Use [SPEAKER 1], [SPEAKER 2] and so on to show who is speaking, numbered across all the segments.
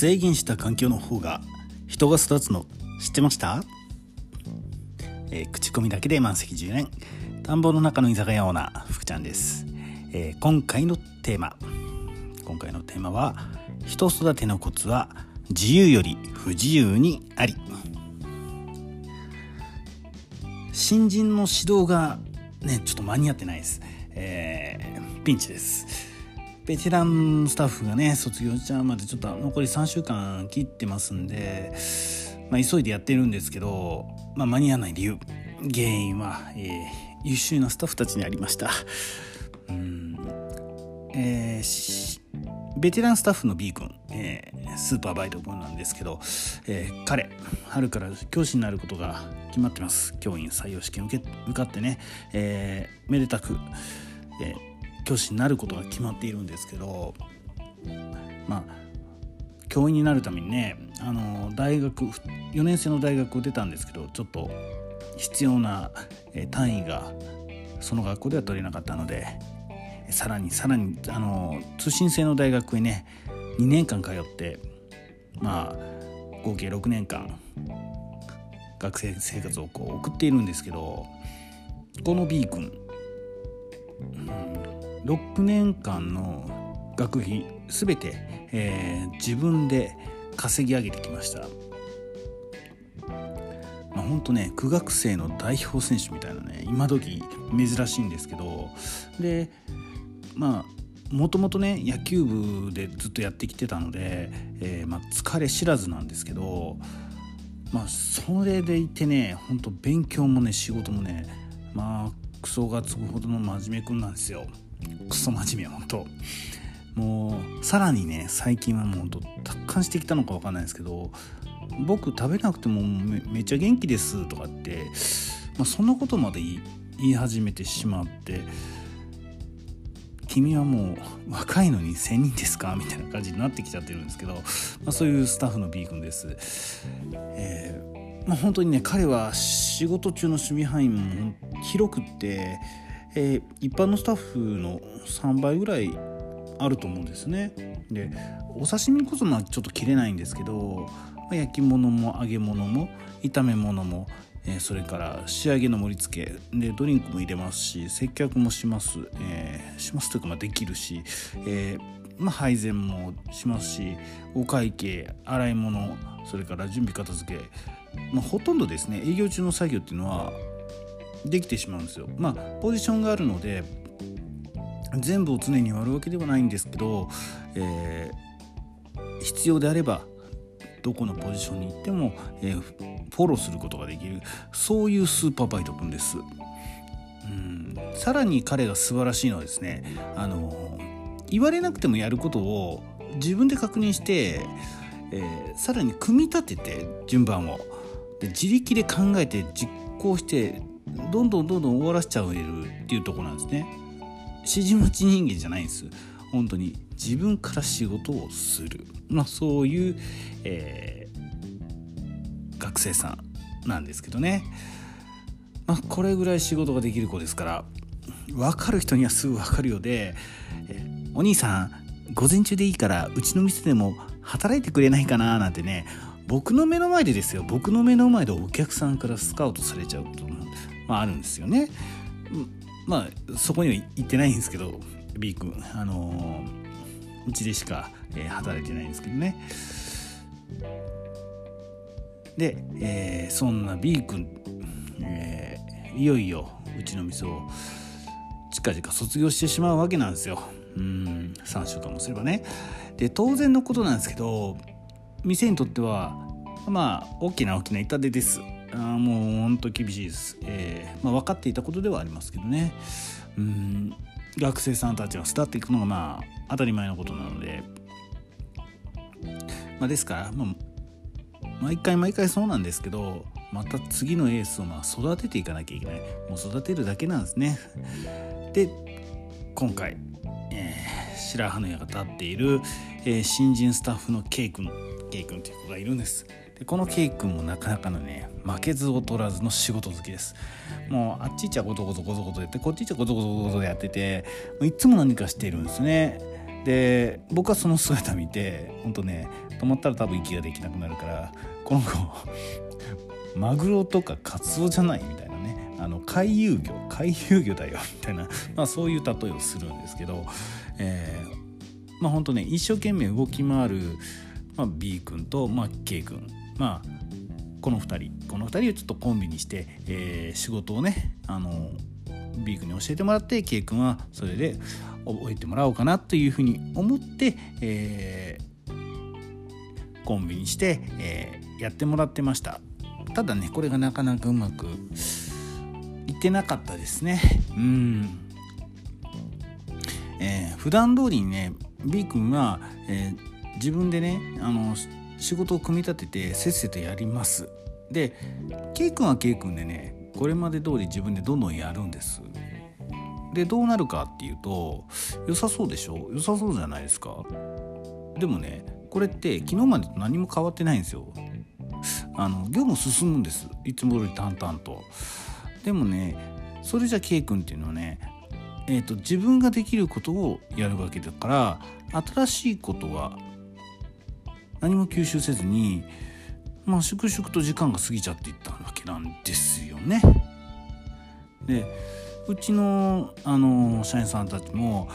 [SPEAKER 1] 制限した環境の方が人が育つの知ってました、えー口コミだけで満席10年。田んぼの中の居酒屋オーナー福ちゃんです、えー今回のテーマ。今回のテーマは人育てのコツは自由より不自由にあり。新人の指導がねちょっと間に合ってないです、えーピンチです。ベテランスタッフがね卒業しちゃうまでちょっと残り3週間切ってますんで、まあ、急いでやってるんですけど、まあ、間に合わない理由。原因は、えー優秀なスタッフたちにありました。うん。えーベテランスタッフの B 君、えースーパーバイト君なんですけど、えー彼春から教師になることが決まってます。教員採用試験受け受かってね、えーめでたく、えー教師になることが決まっているんですけどまあ教員になるためにねあの大学4年生の大学を出たんですけどちょっと必要な単位がその学校では取れなかったのでさらにさらにあの通信制の大学へね2年間通ってまあ合計6年間学生生活をこう送っているんですけどこの B 君、うん6年間の学費全て、えー自分で稼ぎ上げてきました。まあ、本当ね苦学生の代表選手みたいなね今時珍しいんですけどでまあもともとね野球部でずっとやってきてたので、えーまあ、疲れ知らずなんですけどまあそれでいてね本当勉強もね仕事もねまあクソがつくほどの真面目くんなんですよクソ真面目本当もうさらにね最近はもうほんと達観してきたのか分かんないですけど僕食べなくてもめっちゃ元気ですとかって、まあ、そんなことまで言い言い始めてしまって君はもう若いのに1000人ですか？みたいな感じになってきちゃってるんですけど、まあ、そういうスタッフの B 君です。えーまあ、本当にね彼は仕事中の守備範囲も広くって、えー一般のスタッフの3倍ぐらいあると思うんですね。でお刺身こそまあちょっと切れないんですけど、焼き物も揚げ物も炒め物も、えーそれから仕上げの盛り付けでドリンクも入れますし接客もします、えーしますというかまあできるし、えーまあ、配膳もしますしお会計洗い物それから準備片付け、まあ、ほとんどですね営業中の作業っていうのはできてしまうんですよ。まあポジションがあるので全部を常に割るわけではないんですけど、えー必要であればどこのポジションに行っても、えーフォローすることができるそういうスーパーバイト君です。うんさらに彼が素晴らしいのはですねあの言われなくてもやることを自分で確認して、えーさらに組み立てて順番をで自力で考えて実行してどんどんどんどん終わらせちゃえるっていうところなんですね。指示待ち人間じゃないんです。本当に自分から仕事をする、まあ、そういう、えー学生さんなんですけどね、まあ、これぐらい仕事ができる子ですから分かる人にはすぐ分かるようで「えーお兄さん午前中でいいからうちの店でも働いてくれないかな」なんてね僕の目の前でですよ。僕の目の前でお客さんからスカウトされちゃうこと、まあ、あるんですよね。まあそこには行ってないんですけど B 君あのーうちでしか、えー働いてないんですけどね。で、えーそんな B 君、えーいよいようちの店を近々卒業してしまうわけなんですよ。うん3週間もすればね。で当然のことなんですけど店にとってはまあ大きな大きな痛手です。あもうほんと厳しいです、えーまあ、分かっていたことではありますけどね。うん学生さんたちが巣立っていくのがまあ当たり前のことなので、まあ、ですから、まあ、毎回毎回そうなんですけどまた次のエースをまあ育てていかなきゃいけない。もう育てるだけなんですね。で今回、えー白羽の矢が立っている、えー新人スタッフの K 君。K 君という子がいるんです。でこの K 君もなかなかのね負けず劣らずの仕事好きです。もうあっちいちゃごとごとごとごとやってこっちいちゃごとごとごとやっててもういつも何かしてるんですね。で僕はその姿見て本当ね止まったら多分息ができなくなるからこの子マグロとかカツオじゃないみたいなねあの回遊魚回遊魚だよみたいな、まあ、そういう例えをするんですけど、えー、まあ本当ね一生懸命動き回る、まあ、B 君と、まあ、K 君まあこの2人この2人をちょっとコンビにして、えー、仕事をねあの B 君に教えてもらって K 君はそれで覚えてもらおうかなというふうに思って、えー、コンビにして、えー、やってもらってました。ただねこれがなかなかうまくいってなかったですね。うん。えー、普段通りにね B 君は、えー、自分でねあの仕事を組み立ててせっせとやります。で K 君は K 君でねこれまで通り自分でどんどんやるんです。でどうなるかっていうと良さそうでしょ？良さそうじゃないですか？でもねこれって昨日までと何も変わってないんですよ。あの業務進むんです。いつもより淡々と。でもねそれじゃ K 君っていうのはねえーと、自分ができることをやるわけだから新しいことは何も吸収せずにまあ粛々と時間が過ぎちゃっていったわけなんですよね。でうちのあの社員さんたちも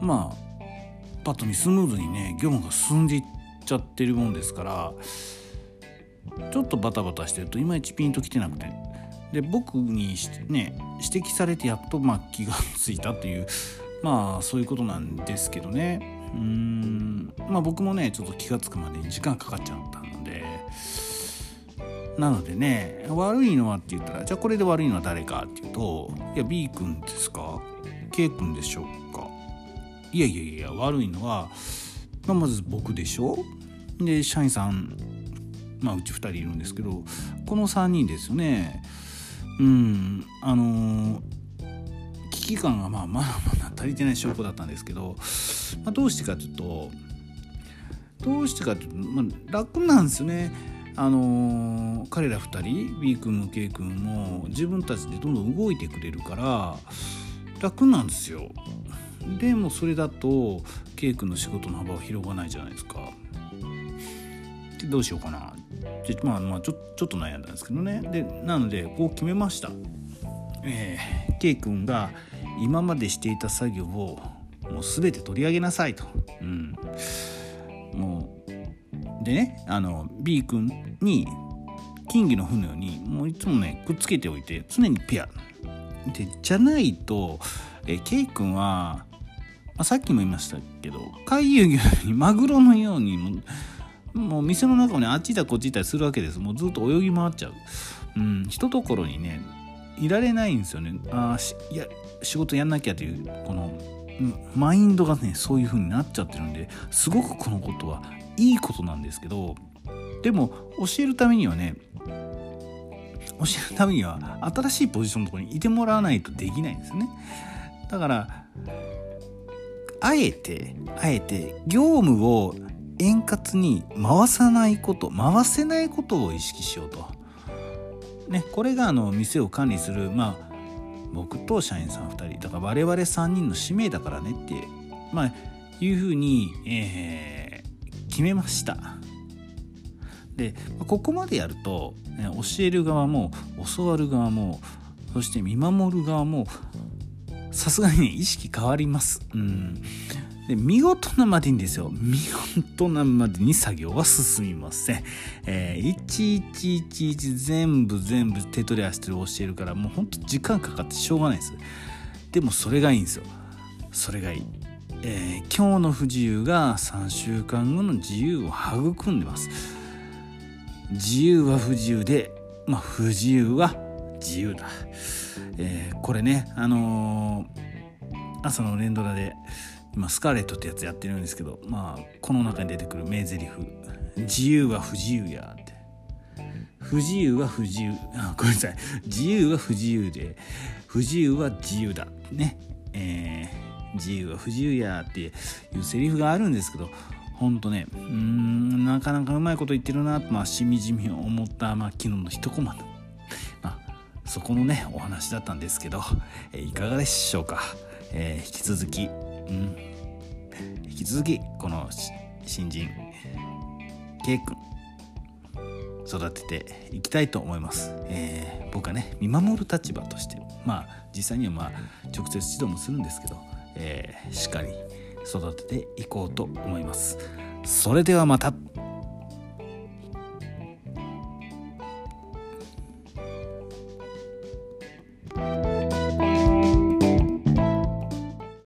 [SPEAKER 1] まあパッと見スムーズにね業務が進んでいっちゃってるもんですからちょっとバタバタしてるといまいちピンときてなくてで僕にね指摘されてやっとまあ気がついたというまあそういうことなんですけどねうん。まあ僕もねちょっと気が付くまでに時間かかっちゃったので。なのでね悪いのはって言ったらじゃあこれで悪いのは誰かっていうといや B 君ですか？K 君でしょうか？いやいやいや悪いのは、まあ、まず僕でしょ？で社員さんまあうち2人いるんですけどこの3人ですよね。うんあの危機感がまあまだまだ足りてない証拠だったんですけど、まあ、どうしてかというとどうしてかというと、まあ、楽なんですよね。あの彼ら2人 B 君も K 君も自分たちでどんどん動いてくれるから楽なんですよ。でもそれだと K 君の仕事の幅は広がないじゃないですか。でどうしようかなまあまあちょちょっと悩んだんですけどねでなのでこう決めました、えー、K 君が今までしていた作業をもう全て取り上げなさいと、うん、もうでねあの B 君に金魚の船にもういつもねくっつけておいて常にペア。でじゃないと、え K 君は、まあ、さっきも言いましたけど回遊魚にマグロのようにももう店の中もねあっち行ったこっち行ったりするわけです。もうずっと泳ぎ回っちゃう。うんひとところにねいられないんですよねあいや仕事やんなきゃというこのマインドがねそういう風になっちゃってるんですごくこのことはいいことなんですけどでも教えるためにはね教えるためには新しいポジションのとこにいてもらわないとできないんですよねだからあえてあえて業務を円滑に回さないこと回せないことを意識しようと。ね、これがあの店を管理する、まあ、僕と社員さん2人だから我々3人の使命だからねって、まあ、いうふうに、えー、決めました。でここまでやると、ね、教える側も教わる側もそして見守る側もさすがにね意識変わります。うんで見事なまでにですよ。見事なまでに作業は進みません、えー、1111全部全部手取り足取り教えるからもうほんと時間かかってしょうがないです。でもそれがいいんですよ。それがいい、えー、今日の不自由が3週間後の自由を育んでます。自由は不自由でまあ不自由は自由だ、えー、これねあのー、朝の連ドラで今スカーレットってやつやってるんですけどまあこの中に出てくる名台詞。自由は不自由や」って。不自由は不自由。あごめんなさい。自由は不自由で不自由は自由だ。ね。えー、自由は不自由やっていうセリフがあるんですけどほんとねうんなかなかうまいこと言ってるなと、まあ、しみじみ思った、まあ、昨日の一コマまあ、そこのねお話だったんですけど、えー、いかがでしょうか、えー、引き続きうん。引き続きこの新人 K 君育てていきたいと思います、えー、僕はね見守る立場としてまあ実際にはまあ直接指導もするんですけど、えー、しっかり育てていこうと思います。それではまた。